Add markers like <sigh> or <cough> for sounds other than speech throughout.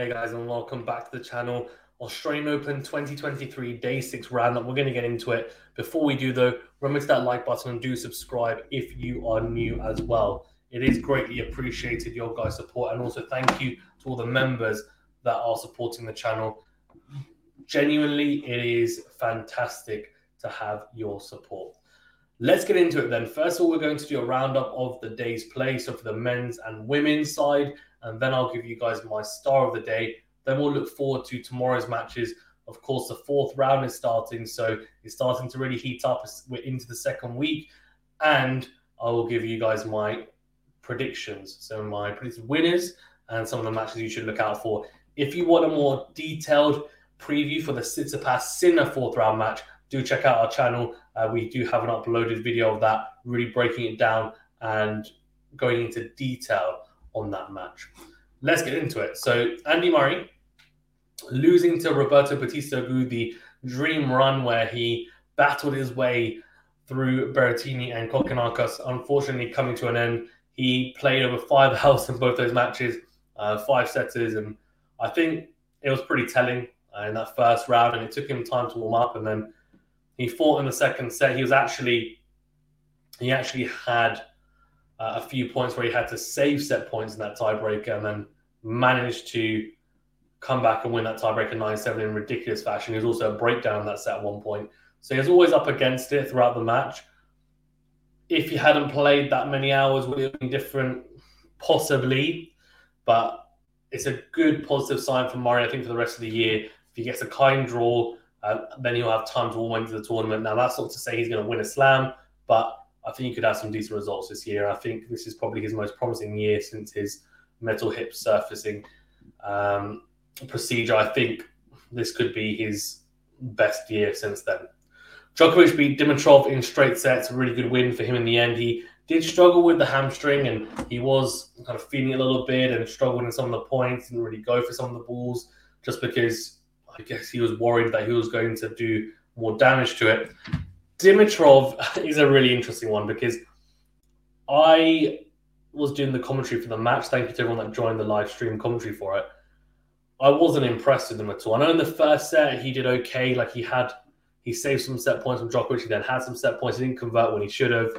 Hey guys, and welcome back to the channel. Australian Open 2023 Day 6 roundup. We're going to get into it. Before we do, though, remember to that like button and do subscribe if you are new as well. It is greatly appreciated, your guys' support, and also thank you to all the members that are supporting the channel. Genuinely, it is fantastic to have your support. Let's get into it then. First of all, we're going to do a roundup of the day's play. So for the men's and women's side, and then I'll give you guys my star of the day. Then we'll look forward to tomorrow's matches. Of course, the fourth round is starting, so it's starting to really heat up. We're into the second week, and I will give you guys my predictions. So my predicted winners and some of the matches you should look out for. If you want a more detailed preview for the Tsitsipas Sinner fourth round match, do check out our channel. Uh, we do have an uploaded video of that, really breaking it down and going into detail on that match. Let's get into it. So, Andy Murray losing to Roberto Bautista Agut, the dream run where he battled his way through Berrettini and Kokkinakis, unfortunately coming to an end. He played over five <laughs> hours in both those matches, uh, five setters, and I think it was pretty telling uh, in that first round. And it took him time to warm up, and then he fought in the second set. He was actually he actually had uh, a few points where he had to save set points in that tiebreaker, and then managed to come back and win that tiebreaker 9-7 in ridiculous fashion. He was also a breakdown in that set at one point. So he was always up against it throughout the match. If he hadn't played that many hours, would it have been different? Possibly. But it's a good positive sign for Murray, I think, for the rest of the year. If he gets a kind draw, uh, then he'll have time to warm into the tournament. Now, that's not to say he's going to win a slam, but I think he could have some decent results this year. I think this is probably his most promising year since his metal hip surfacing um, procedure. I think this could be his best year since then. Djokovic beat Dimitrov in straight sets, a really good win for him in the end. He did struggle with the hamstring and he was kind of feeling a little bit and struggled in some of the points, didn't really go for some of the balls just because I guess he was worried that he was going to do more damage to it. Dimitrov <laughs> is a really interesting one because I was doing the commentary for the match. Thank you to everyone that joined the live stream commentary for it. I wasn't impressed with him at all. I know in the first set he did okay. Like he had, he saved some set points from Djokovic. He then had some set points. He didn't convert when he should have.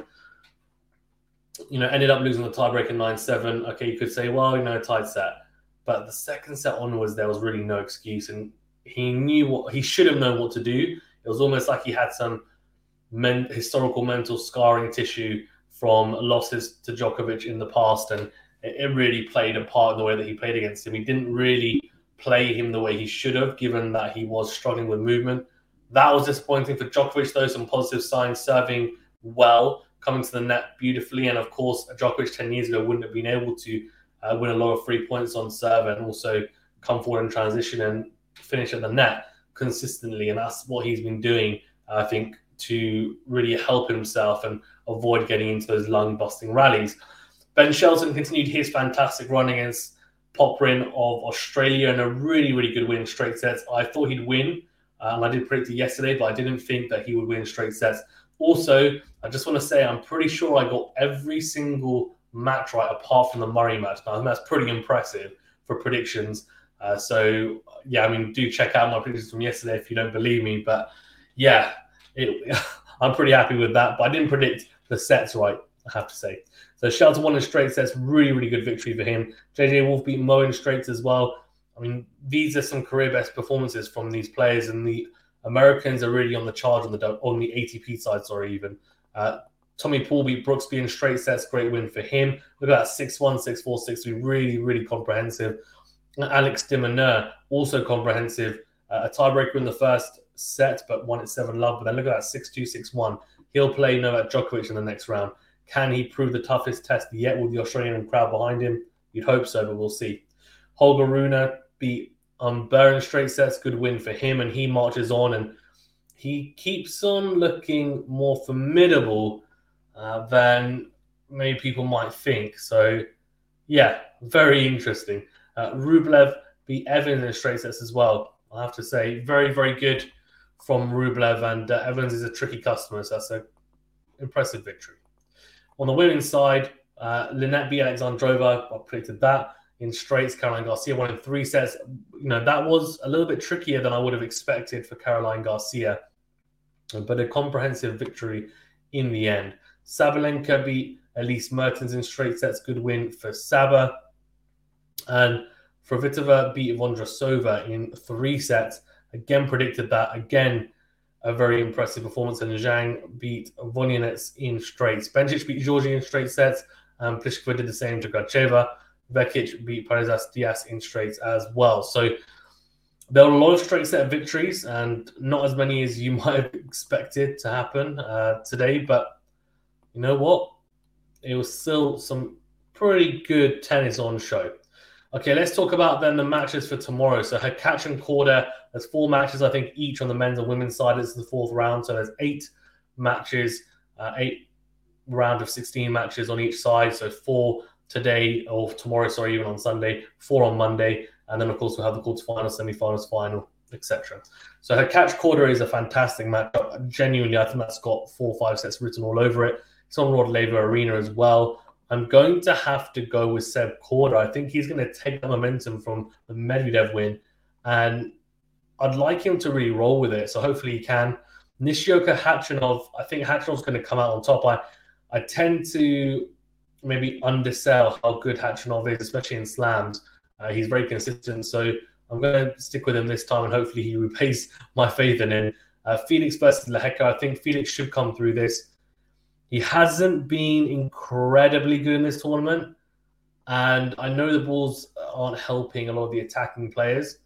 You know, ended up losing the tiebreaker nine seven. Okay, you could say, well, you know, tied set. But the second set onwards, there was really no excuse, and he knew what he should have known what to do. It was almost like he had some men, historical mental scarring tissue from losses to Djokovic in the past, and it, it, really played a part in the way that he played against him. He didn't really play him the way he should have, given that he was struggling with movement. That was disappointing for Djokovic, though. Some positive signs, serving well, coming to the net beautifully, and of course, Djokovic ten years ago wouldn't have been able to uh, win a lot of free points on serve and also come forward in transition and finish at the net consistently, and that's what he's been doing. I think to really help himself and avoid getting into those lung busting rallies. Ben Shelton continued his fantastic run against Popyrin of Australia and a really, really good win in straight sets. I thought he'd win, uh, and I did predict it yesterday, but I didn't think that he would win straight sets. Also, I just want to say I'm pretty sure I got every single match right apart from the Murray match. Now, I think that's pretty impressive for predictions. Uh, so yeah, I mean, do check out my predictions from yesterday if you don't believe me. But yeah, it, <laughs> I'm pretty happy with that. But I didn't predict the sets right, I have to say. So Shelton won in straight sets, really, really good victory for him. JJ Wolf beat Mmoh in straights as well. I mean, these are some career best performances from these players, and the Americans are really on the charge on the on the ATP side. Sorry, even uh, Tommy Paul beat Brooksby in straight sets, great win for him. Look at that 6 1, 6 4, 6 3, really, really comprehensive. Alex de Minaur, also comprehensive. Uh, a tiebreaker in the first set, but won at 7 love. But then look at that 6 2, 6 1. He'll play Novak Djokovic in the next round. Can he prove the toughest test yet with the Australian crowd behind him? You'd hope so, but we'll see. Holger Rune beat um, Burn straight sets. Good win for him, and he marches on and he keeps on looking more formidable uh, than many people might think. So, yeah, very interesting. Uh, Rublev beat Evans in straight sets as well. I have to say, very, very good from Rublev, and uh, Evans is a tricky customer, so that's an impressive victory. On the women's side, uh, Linette beat Alexandrova. I predicted that in straights. Caroline Garcia won in three sets. You know, that was a little bit trickier than I would have expected for Caroline Garcia, but a comprehensive victory in the end. Sabalenka beat Elise Mertens in straight sets. Good win for Saba. And Fruhvirtova beat Vondrasova in three sets. Again, predicted that. Again, a very impressive performance. And Zhang beat Volynets in straights. Bencic beat Giorgi in straight sets. And Pliskova did the same to Gracheva. Vekic beat Parrizas Diaz in straights as well. So there were a lot of straight set victories and not as many as you <laughs> might have expected to happen uh, today. But you know what? It was still some pretty good tennis on show. Okay, let's talk about then the matches for tomorrow. So Hurkacz and Korda, there's four matches, I think, each on the men's and women's side. It's the fourth round. So there's eight matches, uh, eight round of 16 matches on each side. So four today or tomorrow, sorry, even on Sunday, four on Monday, and then of course we'll have the quarterfinals, semi-finals, final, etc. So Hurkacz Korda is a fantastic matchup. Genuinely, I think that's got four or five sets written all over it. It's on Rod Laver Arena as well. I'm going to have to go with Seb Korda. I think he's going to take the momentum from the Medvedev win, and I'd like him to really roll with it. So hopefully he can. Nishioka Khachanov, I think Khachanov's going to come out on top. I, I tend to maybe undersell how good Khachanov is, especially in slams. Uh, he's very consistent, so I'm going to stick with him this time, and hopefully he repays my faith in him. Uh, Felix versus Lehecka, I think Felix should come through this. He hasn't been incredibly good in this tournament, and I know the balls aren't helping a lot of the attacking players,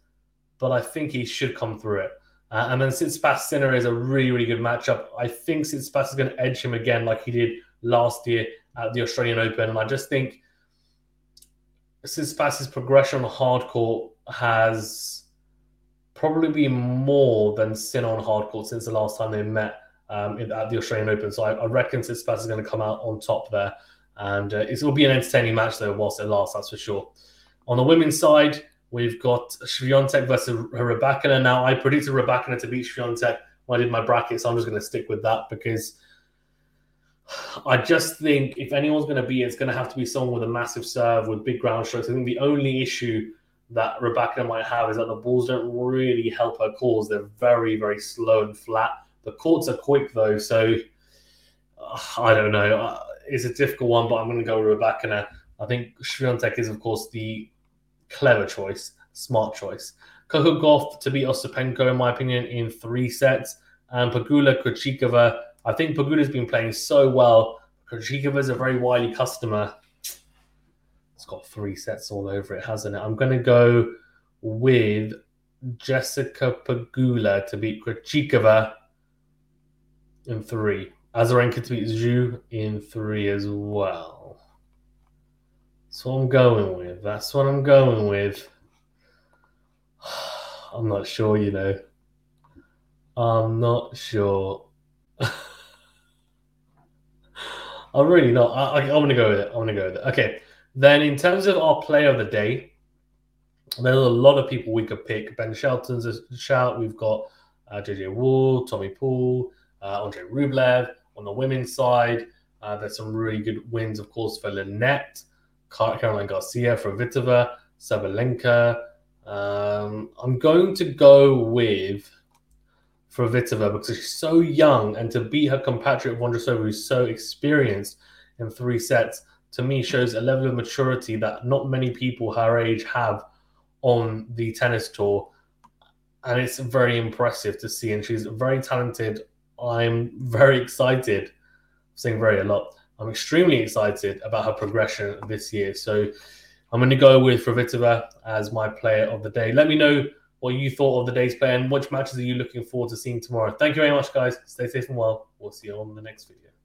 but I think he should come through it. Uh, and then Tsitsipas Sinner is a really, really good matchup. I think Tsitsipas is going to edge him again, like he did last year at the Australian Open. And I just think Tsitsipas's progression on hard court has probably been more than Sin on hard court since the last time they met um, at the Australian Open. So I, I reckon Tsitsipas is going to come out on top there. And uh, it will be an entertaining match, though, whilst it lasts, that's for sure. On the women's side, we've got Swiatek versus Rybakina. Now, I predicted Rybakina to beat Swiatek when I did my bracket, so I'm just going to stick with that because I just think if anyone's going to be, it's going to have to be someone with a massive serve with big ground strokes. I think the only issue that Rybakina might have is that the balls don't really help her cause. They're very, very slow and flat. The courts are quick though, so uh, I don't know. Uh, it's a difficult one, but I'm going to go with Rybakina. I think Swiatek is, of course, the clever choice, smart choice. Coco Gauff to beat Ostapenko, in my opinion, in three sets. And Pegula Krejcikova I think Pegula's been playing so well. is a very wily customer. It's got three sets all over it, hasn't it? I'm going to go with Jessica Pegula to beat Krejcikova in three. Azarenka to beat Zhu in three as well. That's what I'm going with. That's what I'm going with. <sighs> I'm not sure, you know. I'm not sure. <laughs> I'm really not. I, am going to go with it. I'm going to go with it. Okay. Then, in terms of our player of the day, there's a lot of people we could pick. Ben Shelton's a shout. We've got uh, JJ Wolf, Tommy Paul, uh, Andre Rublev. On the women's side, uh, there's some really good wins, of course, for Linette, Caroline Garcia, Fruhvirtova, Sabalenka. Um, I'm going to go with Fruhvirtova because she's so young and to beat her compatriot Vondrasova, who's so experienced in three sets, to me shows a level of maturity that not many people her age have on the tennis tour. And it's very impressive to see. And she's very talented. I'm very excited. I'm saying very a lot. I'm extremely excited about her progression this year. So I'm going to go with Fruhvirtova as my player of the day. Let me know what you thought of the day's play and which matches are you looking forward to seeing tomorrow. Thank you very much, guys. Stay safe and well. We'll see you on the next video.